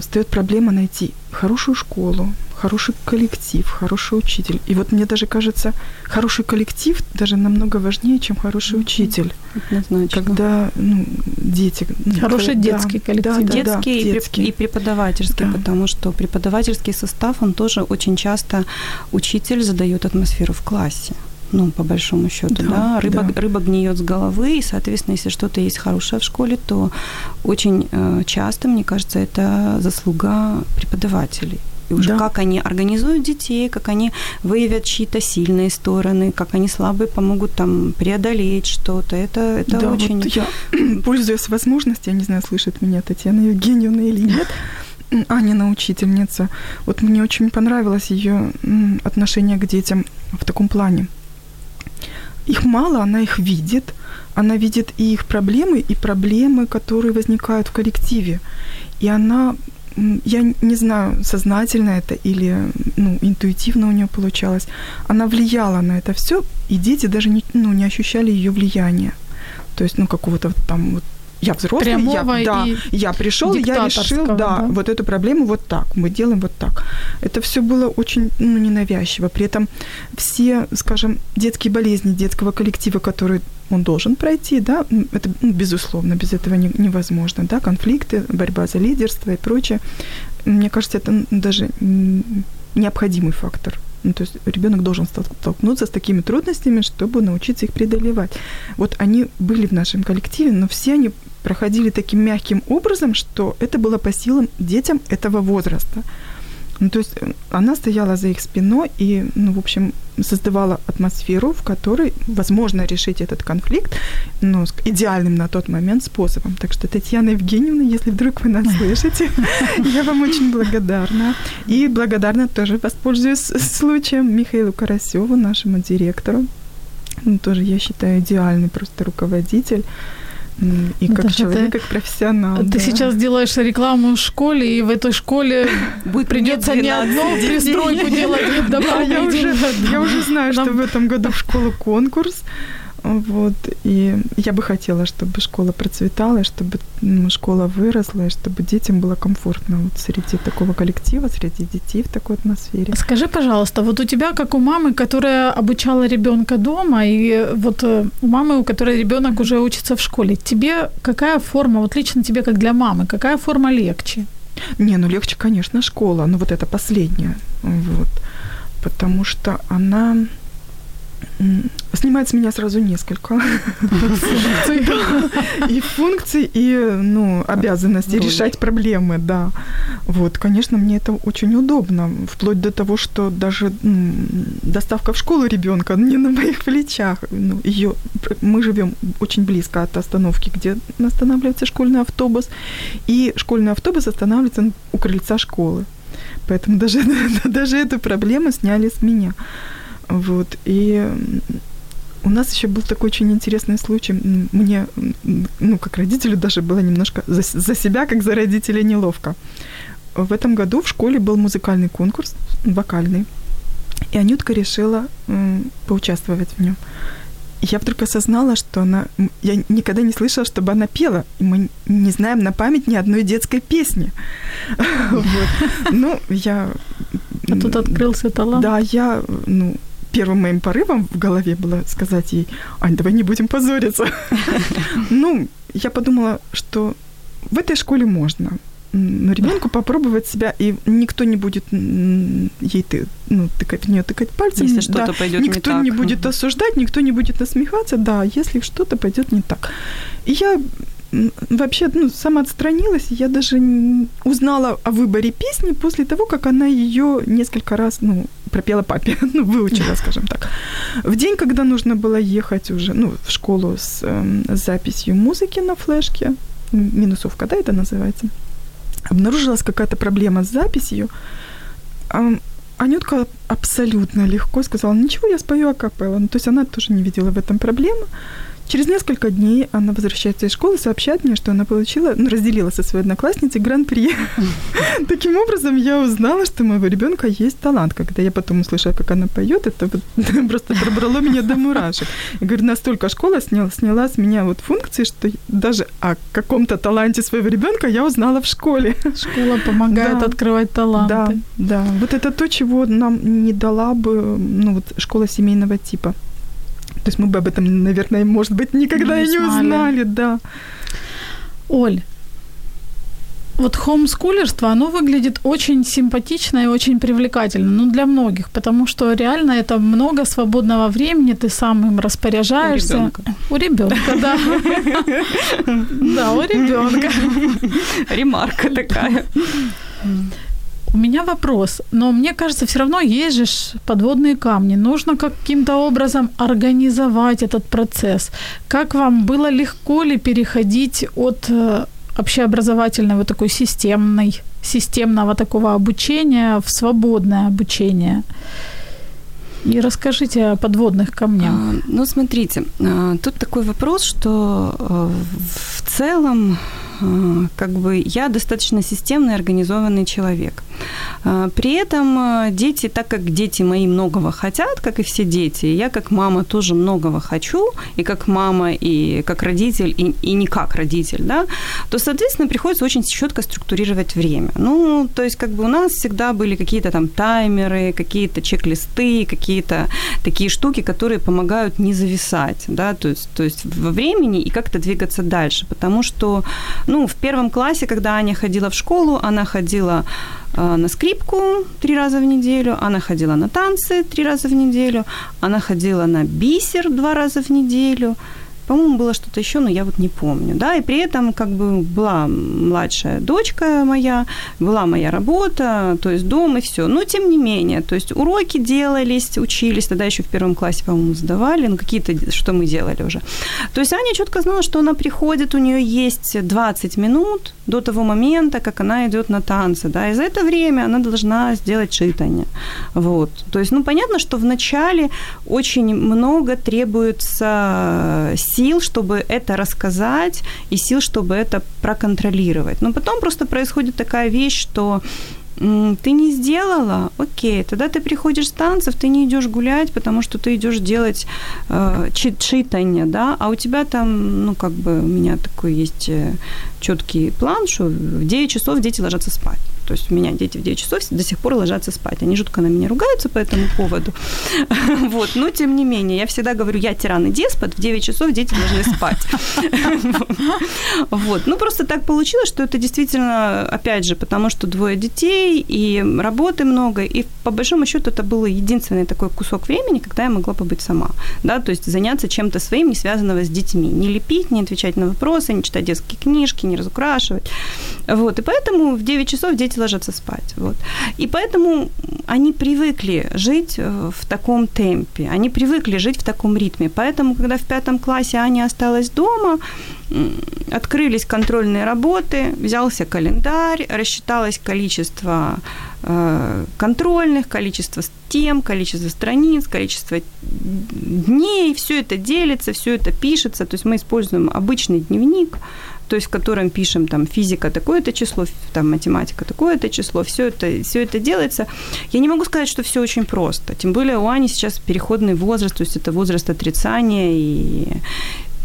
C: встает проблема найти хорошую школу, хороший коллектив, хороший учитель. И вот мне даже кажется, хороший коллектив даже намного важнее, чем хороший учитель.
D: Однозначно.
C: Когда ну, дети... Ну,
B: хороший когда, детский коллектив.
D: Да, да, детский,
C: да,
D: и,
C: детский
D: и преподавательский, да. потому что преподавательский состав, он тоже очень часто учитель задает атмосферу в классе ну, по большому счету, да, да? Рыба, да. рыба гниет с головы, и, соответственно, если что-то есть хорошее в школе, то очень э, часто, мне кажется, это заслуга преподавателей. И уже да. как они организуют детей, как они выявят чьи-то сильные стороны, как они слабые помогут там преодолеть что-то. Это, это
C: да,
D: очень...
C: Вот я, пользуясь возможностью, я не знаю, слышит меня Татьяна Евгеньевна или нет, Анина учительница. Вот мне очень понравилось ее отношение к детям в таком плане. Их мало, она их видит, она видит и их проблемы, и проблемы, которые возникают в коллективе. И она я не знаю, сознательно это или ну, интуитивно у нее получалось, она влияла на это все, и дети даже не, ну, не ощущали ее влияния. То есть, ну, какого-то там вот я взрослый,
B: Прямого
C: я, да, я пришел, я решил, да, да, вот эту проблему вот так, мы делаем вот так. Это все было очень ну, ненавязчиво. При этом все, скажем, детские болезни детского коллектива, которые он должен пройти, да, это ну, безусловно, без этого не, невозможно, да, конфликты, борьба за лидерство и прочее. Мне кажется, это даже необходимый фактор. Ну, то есть ребенок должен столкнуться с такими трудностями, чтобы научиться их преодолевать. Вот они были в нашем коллективе, но все они проходили таким мягким образом, что это было по силам детям этого возраста. Ну, то есть э, она стояла за их спиной и, ну, в общем, создавала атмосферу, в которой возможно решить этот конфликт, ну, с идеальным на тот момент способом. Так что, Татьяна Евгеньевна, если вдруг вы нас слышите, я вам очень благодарна. И благодарна тоже воспользуюсь случаем Михаилу Карасеву, нашему директору. Он тоже, я считаю, идеальный просто руководитель и как Наташа, человек, ты, как профессионал.
B: Ты
C: да.
B: сейчас делаешь рекламу в школе, и в этой школе будет придется не одну пристройку делать.
C: Да, я уже, я уже знаю, что в этом году в школу конкурс. Вот, и я бы хотела, чтобы школа процветала, чтобы ну, школа выросла, и чтобы детям было комфортно вот среди такого коллектива, среди детей в такой атмосфере.
B: Скажи, пожалуйста, вот у тебя, как у мамы, которая обучала ребенка дома, и вот э, у мамы, у которой ребенок уже учится в школе, тебе какая форма, вот лично тебе, как для мамы, какая форма легче?
C: Не, ну легче, конечно, школа, но вот это последняя, вот, потому что она снимает с меня сразу несколько и функций, и ну, обязанностей решать проблемы, да. Вот, конечно, мне это очень удобно, вплоть до того, что даже доставка в школу ребенка не на моих плечах. Ну, ее, мы живем очень близко от остановки, где останавливается школьный автобус, и школьный автобус останавливается у крыльца школы. Поэтому даже, даже эту проблему сняли с меня. Вот. И у нас еще был такой очень интересный случай. Мне, ну, как родителю даже было немножко за, за себя, как за родителя, неловко. В этом году в школе был музыкальный конкурс, вокальный. И Анютка решила м, поучаствовать в нем. Я вдруг осознала, что она... Я никогда не слышала, чтобы она пела. И мы не знаем на память ни одной детской песни. Ну, я...
B: А тут открылся талант.
C: Да, я, ну, первым моим порывом в голове было сказать ей, Ань, давай не будем позориться. Ну, я подумала, что в этой школе можно. Но ребенку попробовать себя, и никто не будет ей ты, ну, тыкать в нее тыкать пальцем.
D: Если что-то пойдет
C: никто
D: не так.
C: не будет осуждать, никто не будет насмехаться, да, если что-то пойдет не так. И я вообще ну, самоотстранилась, я даже узнала о выборе песни после того, как она ее несколько раз ну, пропела папе, ну, выучила, скажем так. В день, когда нужно было ехать уже ну, в школу с, э, с записью музыки на флешке, минусовка, да, это называется, обнаружилась какая-то проблема с записью. Анютка абсолютно легко сказала, ничего, я спою акапелла. Ну, то есть она тоже не видела в этом проблемы. Через несколько дней она возвращается из школы, сообщает мне, что она получила, ну, разделила со своей одноклассницей гран-при. Таким образом, я узнала, что у моего ребенка есть талант. Когда я потом услышала, как она поет, это вот просто пробрало меня до мурашек. Я говорю, настолько школа сняла, сняла с меня вот функции, что даже о каком-то таланте своего ребенка я узнала в школе.
B: Школа помогает да, открывать таланты.
C: Да, да. Вот это то, чего нам не дала бы ну, вот, школа семейного типа. То есть мы бы об этом, наверное, может быть, никогда не и не узнали, да.
B: Оль, вот хомскулерство, оно выглядит очень симпатично и очень привлекательно, ну, для многих, потому что реально это много свободного времени, ты сам им распоряжаешься.
D: У ребенка.
B: У ребенка, да. Да, у ребенка.
D: Ремарка такая.
B: У меня вопрос, но мне кажется, все равно есть же подводные камни. Нужно каким-то образом организовать этот процесс. Как вам было легко ли переходить от э, общеобразовательной вот такой системной, системного такого обучения в свободное обучение? И расскажите о подводных камнях. А,
D: ну, смотрите, а, тут такой вопрос, что э, в целом как бы я достаточно системный, организованный человек. А, при этом а, дети, так как дети мои многого хотят, как и все дети, я как мама тоже многого хочу, и как мама, и как родитель, и, и не как родитель, да, то, соответственно, приходится очень четко структурировать время. Ну, то есть, как бы у нас всегда были какие-то там таймеры, какие-то чек-листы, какие-то такие штуки, которые помогают не зависать, да, то есть, то есть во времени и как-то двигаться дальше, потому что ну, в первом классе, когда Аня ходила в школу, она ходила э, на скрипку три раза в неделю, она ходила на танцы три раза в неделю, она ходила на бисер два раза в неделю – по-моему, было что-то еще, но я вот не помню. Да, и при этом как бы была младшая дочка моя, была моя работа, то есть дом и все. Но тем не менее, то есть уроки делались, учились, тогда еще в первом классе, по-моему, сдавали, ну какие-то, что мы делали уже. То есть Аня четко знала, что она приходит, у нее есть 20 минут до того момента, как она идет на танцы, да, и за это время она должна сделать читание. Вот. То есть, ну, понятно, что в начале очень много требуется сил, чтобы это рассказать, и сил, чтобы это проконтролировать. Но потом просто происходит такая вещь, что ты не сделала, окей, тогда ты приходишь с танцев, ты не идешь гулять, потому что ты идешь делать э, читание, да, а у тебя там, ну, как бы у меня такой есть э, четкий план, что в 9 часов дети ложатся спать. То есть у меня дети в 9 часов до сих пор ложатся спать. Они жутко на меня ругаются по этому поводу. Вот. Но, тем не менее, я всегда говорю, я тиран и деспот, в 9 часов дети должны спать. Вот. Ну, просто так получилось, что это действительно, опять же, потому что двое детей, и работы много, и по большому счету это был единственный такой кусок времени, когда я могла побыть сама. Да, то есть заняться чем-то своим, не связанного с детьми. Не лепить, не отвечать на вопросы, не читать детские книжки, не разукрашивать. Вот. И поэтому в 9 часов дети ложатся спать. Вот. И поэтому они привыкли жить э, в таком темпе, они привыкли жить в таком ритме. Поэтому, когда в пятом классе Аня осталась дома, открылись контрольные работы, взялся календарь, рассчиталось количество э, контрольных, количество тем, количество страниц, количество дней, все это делится, все это пишется. То есть мы используем обычный дневник, то есть в котором пишем там физика такое-то число, там математика такое-то число, все это, все это делается. Я не могу сказать, что все очень просто. Тем более у Ани сейчас переходный возраст, то есть это возраст отрицания и,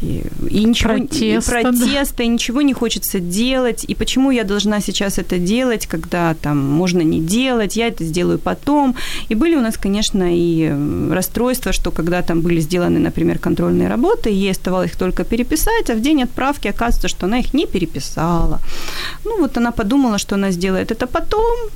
D: и, и ничего,
B: протеста,
D: и протеста, да. и ничего не хочется делать. И почему я должна сейчас это делать, когда там можно не делать, я это сделаю потом. И были у нас, конечно, и расстройства, что когда там были сделаны, например, контрольные работы, ей оставалось их только переписать, а в день отправки оказывается, что она их не переписала. Ну вот она подумала, что она сделает это потом,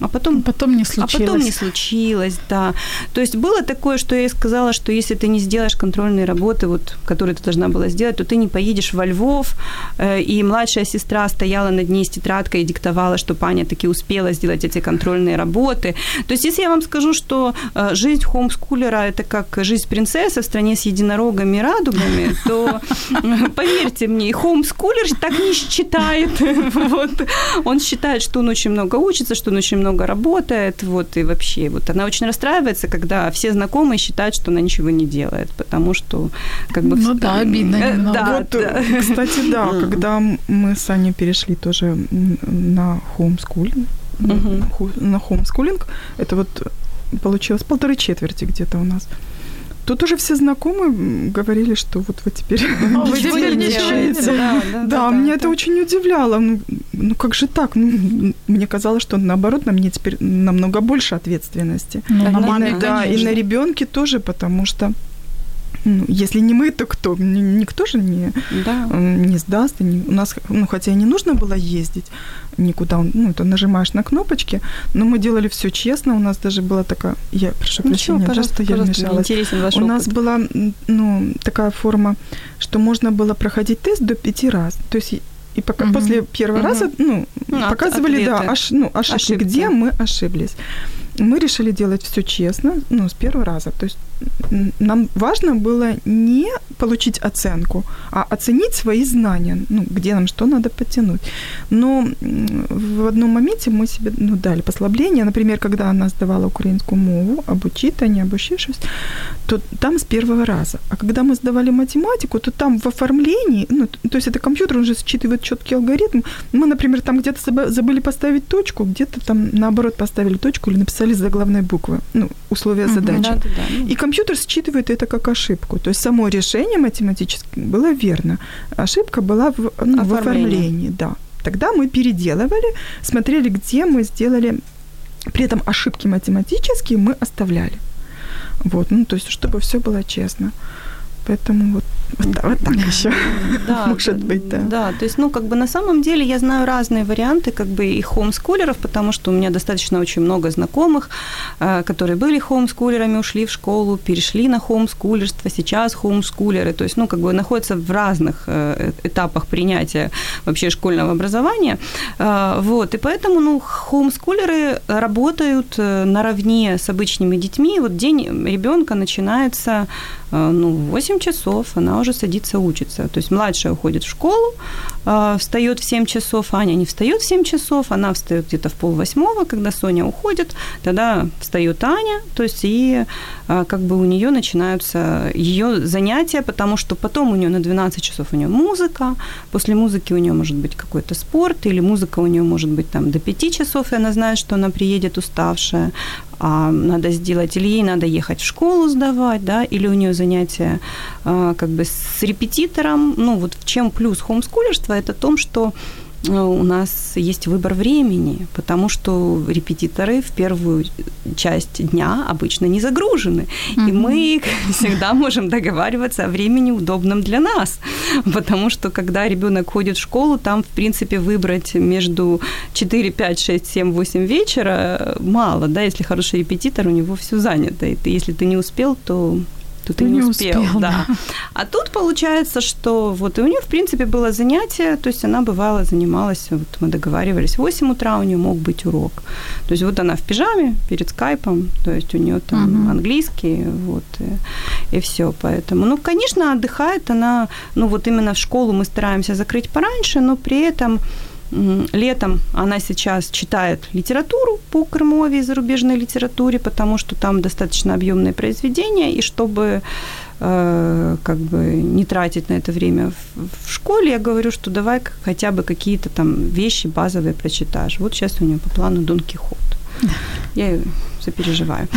D: а потом,
B: потом не случилось.
D: А потом не случилось, да. То есть было такое, что я ей сказала, что если ты не сделаешь контрольные работы, вот, которые ты должна была сделать, то ты не поедешь во Львов. Э, и младшая сестра стояла над ней с тетрадкой и диктовала, что Паня таки успела сделать эти контрольные работы. То есть если я вам скажу, что э, жизнь хомскулера – это как жизнь принцессы в стране с единорогами и радугами, то поверьте мне, хомскулер так не считает. Он считает, что он очень много учится, что он очень много работает, вот, и вообще, вот она очень расстраивается, когда все знакомые считают, что она ничего не делает, потому что, как бы...
B: Ну да, обидно
C: э, немного. Да, вот, да. Кстати, да, когда мы с Аней перешли тоже на хоумскулинг, на хоумскулинг, это вот получилось полторы четверти где-то у нас. Тут уже все знакомые говорили, что вот вы теперь
B: а, вы теперь не
C: делаете. Да, да, да, меня это очень удивляло. Ну, ну как же так? Ну, мне казалось, что наоборот на мне теперь намного больше ответственности.
B: Ну, на
C: маме, да, и на ребенке тоже, потому что ну, если не мы, то кто? Никто же не, да. не сдаст. Не, у нас, ну, хотя и не нужно было ездить никуда, ну, ты нажимаешь на кнопочки, но мы делали все честно. У нас даже была такая, я прошу
D: Ничего,
C: прощения,
D: пожалуйста,
C: да, что я вмешалась. У
D: опыт.
C: нас была, ну, такая форма, что можно было проходить тест до пяти раз. То есть и пока угу. после первого угу. раза, ну, ну показывали, ответы. да, ош, ну, ошибки, ошибки, где мы ошиблись. Мы решили делать все честно, ну, с первого раза. То есть нам важно было не получить оценку, а оценить свои знания, ну, где нам что надо подтянуть. Но в одном моменте мы себе ну, дали послабление. Например, когда она сдавала украинскую мову, обучить, а не обучившись, то там с первого раза. А когда мы сдавали математику, то там в оформлении, ну, то есть это компьютер, он же считывает четкий алгоритм. Мы, например, там где-то забыли поставить точку, где-то там наоборот поставили точку или написали заглавной буквы, ну, условия задачи. Да, да, да. И компьютер считывает это как ошибку. То есть само решение математическое было верно. Ошибка была в, ну, в оформлении, да. Тогда мы переделывали, смотрели, где мы сделали, при этом ошибки математические мы оставляли. Вот, ну, то есть, чтобы все было честно. Поэтому вот, вот, вот так еще
D: да,
C: может быть, да.
D: Да, то есть, ну, как бы на самом деле я знаю разные варианты, как бы и хомскулеров, потому что у меня достаточно очень много знакомых, э, которые были хомскулерами, ушли в школу, перешли на хомскулерство, сейчас хомскулеры, то есть, ну, как бы находятся в разных э, этапах принятия вообще школьного образования, э, вот, и поэтому, ну, хомскулеры работают наравне с обычными детьми, вот день ребенка начинается, ну, 8 часов, она уже садится учиться. То есть младшая уходит в школу, а, встает в 7 часов, Аня не встает в 7 часов, она встает где-то в пол восьмого, когда Соня уходит, тогда встает Аня, то есть и а, как бы у нее начинаются ее занятия, потому что потом у нее на 12 часов у нее музыка, после музыки у нее может быть какой-то спорт, или музыка у нее может быть там до 5 часов, и она знает, что она приедет уставшая, а надо сделать, или ей надо ехать в школу сдавать, да, или у нее занятия а, как бы с репетитором. Ну, вот в чем плюс хомскулерства, это в том, что э, у нас есть выбор времени, потому что репетиторы в первую часть дня обычно не загружены. Mm-hmm. И мы всегда можем договариваться о времени удобном для нас. Потому что когда ребенок ходит в школу, там, в принципе, выбрать между 4, 5, 6, 7, 8 вечера мало. Да? Если хороший репетитор, у него все занято. И ты, если ты не успел, то то ты, ты не, успел, успел да. да. А тут получается, что вот и у нее, в принципе, было занятие, то есть она бывала, занималась, вот мы договаривались, в 8 утра у нее мог быть урок. То есть вот она в пижаме перед скайпом, то есть у нее там uh-huh. английский, вот, и, и все, поэтому. Ну, конечно, отдыхает она, ну, вот именно в школу мы стараемся закрыть пораньше, но при этом Летом она сейчас читает литературу по Крымове, зарубежной литературе, потому что там достаточно объемные произведения, и чтобы э, как бы не тратить на это время в школе, я говорю, что давай хотя бы какие-то там вещи базовые прочитаешь. Вот сейчас у нее по плану Дон Кихот. Я сопереживаю.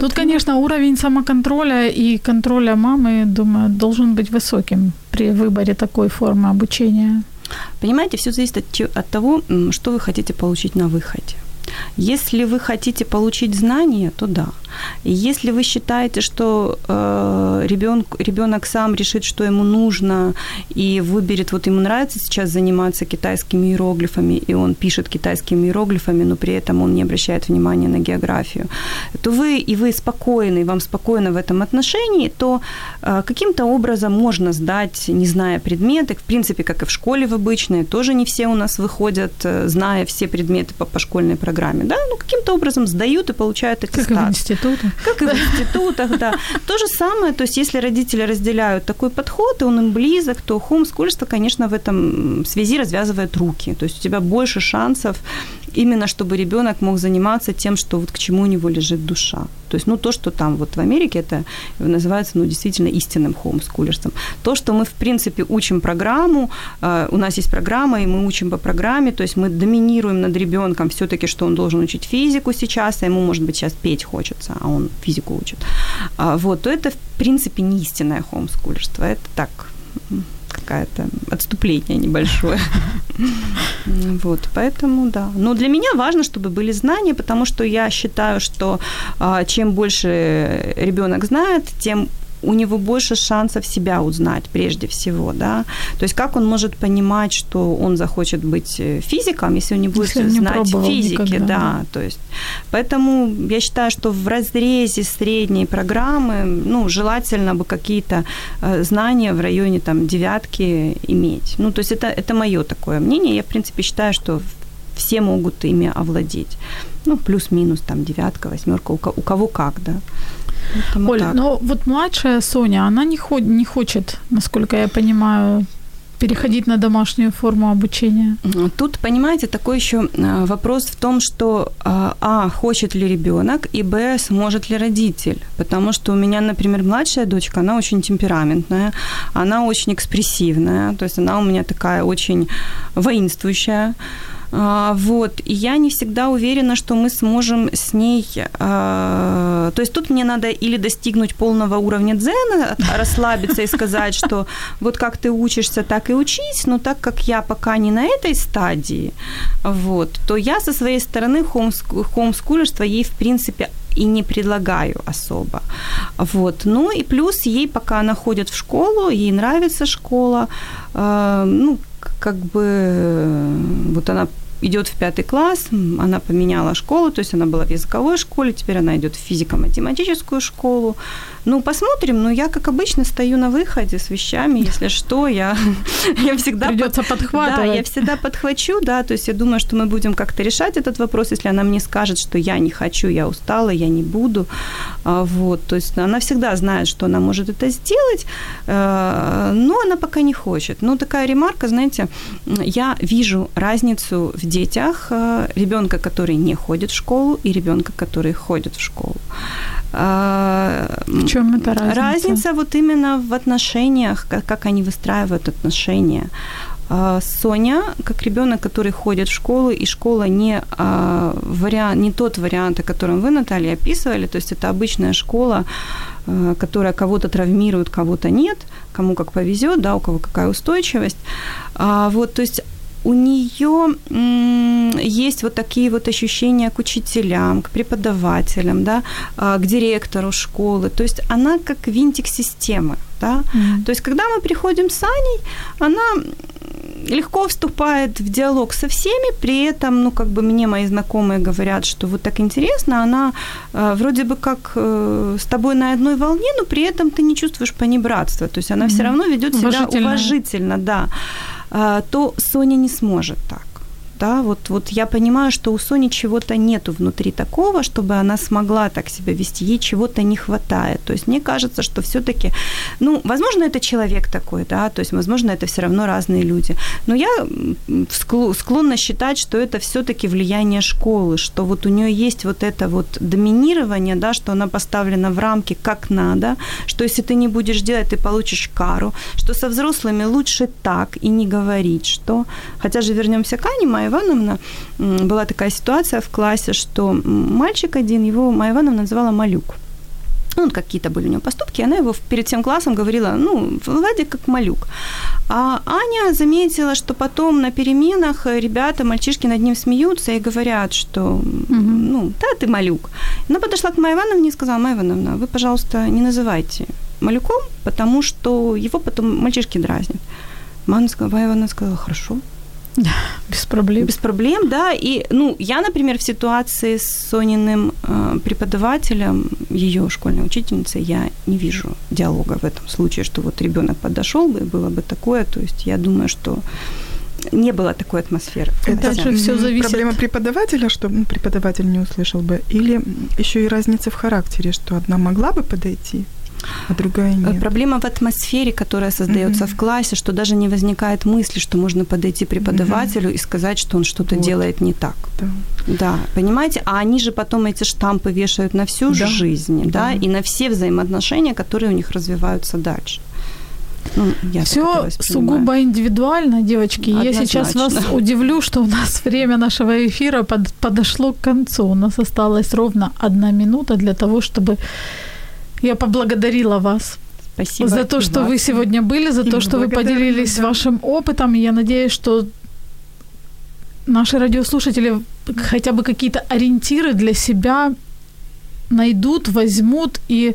B: Тут, конечно, уровень самоконтроля и контроля мамы, думаю, должен быть высоким при выборе такой формы обучения.
D: Понимаете, все зависит от, от того, что вы хотите получить на выходе. Если вы хотите получить знания, то да. Если вы считаете, что э, ребенок, ребенок сам решит, что ему нужно, и выберет, вот ему нравится сейчас заниматься китайскими иероглифами, и он пишет китайскими иероглифами, но при этом он не обращает внимания на географию, то вы и вы спокойны, и вам спокойно в этом отношении, то э, каким-то образом можно сдать, не зная предметы, в принципе, как и в школе в обычной, тоже не все у нас выходят, э, зная все предметы по, по школьной программе, да, ну каким-то образом сдают и получают аттестат.
B: Как в институтах.
D: Как и в институтах, да. То же самое, то есть если родители разделяют такой подход, и он им близок, то хомскульство, конечно, в этом связи развязывает руки. То есть у тебя больше шансов именно чтобы ребенок мог заниматься тем, что вот к чему у него лежит душа. То есть, ну, то, что там вот в Америке, это называется, ну, действительно истинным хомскулерством. То, что мы, в принципе, учим программу, э, у нас есть программа, и мы учим по программе, то есть мы доминируем над ребенком все-таки, что он должен учить физику сейчас, а ему, может быть, сейчас петь хочется, а он физику учит. А, вот, то это, в принципе, не истинное хомскулерство. Это так, какое-то отступление небольшое. Вот, поэтому, да. Но для меня важно, чтобы были знания, потому что я считаю, что а, чем больше ребенок знает, тем у него больше шансов себя узнать прежде всего, да. То есть как он может понимать, что он захочет быть э, физиком, если он не будет если знать не физики, никогда. да. То есть поэтому я считаю, что в разрезе средней программы, ну, желательно бы какие-то э, знания в районе там девятки иметь. Ну, то есть это, это мое такое мнение. Я, в принципе, считаю, что все могут ими овладеть. Ну, плюс-минус там девятка, восьмерка, у, у кого как, да.
B: Поэтому Оль, так. но вот младшая Соня, она не, ход, не хочет, насколько я понимаю, переходить на домашнюю форму обучения?
D: Тут, понимаете, такой еще а, вопрос в том, что а, а, хочет ли ребенок, и б, сможет ли родитель. Потому что у меня, например, младшая дочка, она очень темпераментная, она очень экспрессивная, то есть она у меня такая очень воинствующая. А, вот, и я не всегда уверена, что мы сможем с ней... А, то есть тут мне надо или достигнуть полного уровня дзена, расслабиться и сказать, что вот как ты учишься, так и учись, но так как я пока не на этой стадии, вот, то я со своей стороны хомскулерство ей, в принципе, и не предлагаю особо. Вот. Ну и плюс ей, пока она ходит в школу, ей нравится школа, э, ну, как бы вот она идет в пятый класс, она поменяла школу, то есть она была в языковой школе, теперь она идет в физико-математическую школу. Ну, посмотрим, но я, как обычно, стою на выходе с вещами, если что, я, я всегда...
B: Придется под... подхватывать.
D: Да, я всегда подхвачу, да, то есть я думаю, что мы будем как-то решать этот вопрос, если она мне скажет, что я не хочу, я устала, я не буду, а, вот, то есть она всегда знает, что она может это сделать, э, но она пока не хочет. Ну, такая ремарка, знаете, я вижу разницу в детях э, ребенка, который не ходит в школу, и ребенка, который ходит в школу.
B: А, в чем это разница?
D: Разница вот именно в отношениях, как, как они выстраивают отношения. А, Соня, как ребенок, который ходит в школу, и школа не, а, вариант, не тот вариант, о котором вы, Наталья, описывали, то есть это обычная школа, а, которая кого-то травмирует, кого-то нет, кому как повезет, да, у кого какая устойчивость. Вот, то есть у нее есть вот такие вот ощущения к учителям, к преподавателям, да, к директору школы. То есть она как винтик системы. Да? Mm-hmm. То есть, когда мы приходим с Аней, она легко вступает в диалог со всеми, при этом, ну, как бы мне мои знакомые говорят, что вот так интересно, она э, вроде бы как э, с тобой на одной волне, но при этом ты не чувствуешь понебратства, то есть она mm-hmm. все равно ведет себя уважительно, да, то Соня не сможет так да, вот, вот я понимаю, что у Сони чего-то нету внутри такого, чтобы она смогла так себя вести, ей чего-то не хватает. То есть мне кажется, что все-таки, ну, возможно, это человек такой, да, то есть, возможно, это все равно разные люди. Но я склонна считать, что это все-таки влияние школы, что вот у нее есть вот это вот доминирование, да, что она поставлена в рамки как надо, что если ты не будешь делать, ты получишь кару, что со взрослыми лучше так и не говорить, что, хотя же вернемся к Ане, моя Ивановна, была такая ситуация в классе, что мальчик один, его Майя Ивановна называла Малюк. Ну, какие-то были у него поступки, она его перед всем классом говорила, ну, Владик как малюк. А Аня заметила, что потом на переменах ребята, мальчишки над ним смеются и говорят, что, угу. ну, да, ты малюк. Она подошла к Майе Ивановне и сказала, Майя Ивановна, вы, пожалуйста, не называйте малюком, потому что его потом мальчишки дразнят. Майя Ивановна сказала, хорошо,
B: без проблем.
D: Без проблем, да. И, ну, я, например, в ситуации с Сониным э, преподавателем, ее школьной учительницей, я не вижу диалога в этом случае, что вот ребенок подошел бы, было бы такое. То есть я думаю, что не было такой атмосферы.
C: Это же все зависит. Проблема преподавателя, что ну, преподаватель не услышал бы, или еще и разница в характере, что одна могла бы подойти, а другая э, нет.
D: Проблема в атмосфере, которая создается mm-hmm. в классе, что даже не возникает мысли, что можно подойти преподавателю mm-hmm. и сказать, что он что-то вот. делает не так. Да. да, понимаете? А они же потом эти штампы вешают на всю да. жизнь, да. да, и на все взаимоотношения, которые у них развиваются дальше.
B: Ну, Все сугубо индивидуально, девочки. Однозначно. Я сейчас вас удивлю, что у нас время нашего эфира под, подошло к концу. У нас осталась ровно одна минута для того, чтобы я поблагодарила вас.
D: Спасибо.
B: За то, что вы сегодня были, за то, что вы поделились да. вашим опытом. Я надеюсь, что наши радиослушатели хотя бы какие-то ориентиры для себя найдут, возьмут и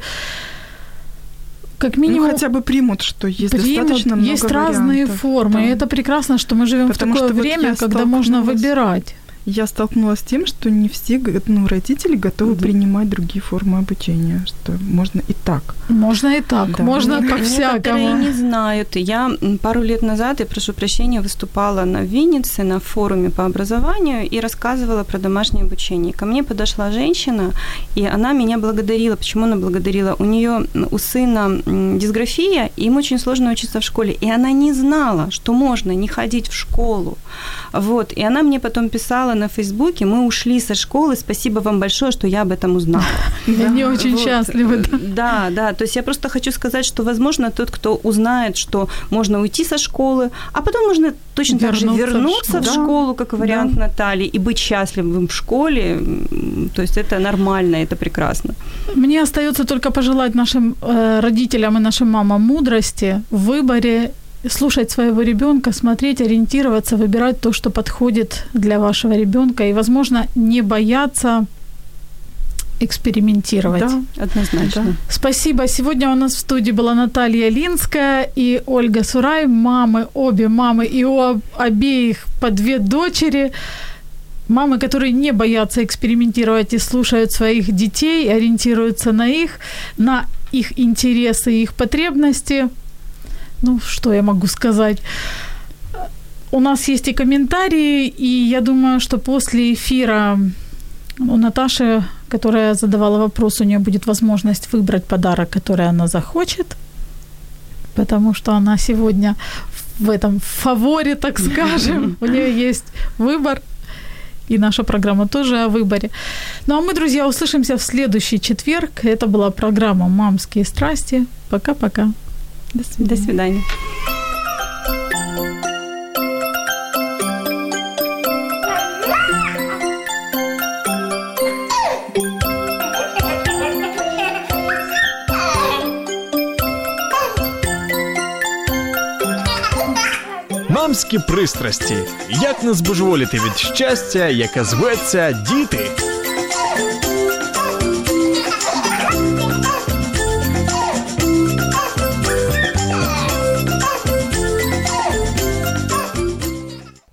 B: как ну, минимум...
C: Ну, хотя бы примут, что есть примут, достаточно много
B: Есть разные формы, да. и это прекрасно, что мы живем Потому в такое время, вот когда можно выбирать
C: я столкнулась с тем, что не все ну, родители готовы mm-hmm. принимать другие формы обучения, что можно и так.
B: Можно и так, да. можно ну, по-всякому.
D: Некоторые не знают. Я пару лет назад, я прошу прощения, выступала на Виннице на форуме по образованию и рассказывала про домашнее обучение. Ко мне подошла женщина, и она меня благодарила. Почему она благодарила? У нее у сына дисграфия, и им очень сложно учиться в школе. И она не знала, что можно не ходить в школу. Вот. И она мне потом писала на Фейсбуке, мы ушли со школы, спасибо вам большое, что я об этом узнала.
B: Они очень счастливы.
D: Да, да, то есть я просто хочу сказать, что, возможно, тот, кто узнает, что можно уйти со школы, а потом можно точно так же вернуться в школу, как вариант Натальи, и быть счастливым в школе, то есть это нормально, это прекрасно.
B: Мне остается только пожелать нашим э, родителям и нашим мамам мудрости в выборе слушать своего ребенка, смотреть, ориентироваться, выбирать то, что подходит для вашего ребенка, и, возможно, не бояться экспериментировать.
D: Да, однозначно. Да.
B: Спасибо. Сегодня у нас в студии была Наталья Линская и Ольга Сурай, мамы, обе мамы, и у обеих по две дочери. Мамы, которые не боятся экспериментировать и слушают своих детей, ориентируются на их, на их интересы и их потребности. Ну, что я могу сказать? У нас есть и комментарии, и я думаю, что после эфира у Наташи, которая задавала вопрос, у нее будет возможность выбрать подарок, который она захочет, потому что она сегодня в этом фаворе, так скажем. У нее есть выбор, и наша программа тоже о выборе. Ну а мы, друзья, услышимся в следующий четверг. Это была программа «Мамские страсти». Пока-пока.
D: До свидания. До свидания.
A: Мамські пристрасті. Як не збожеволіти від щастя, яке зветься діти.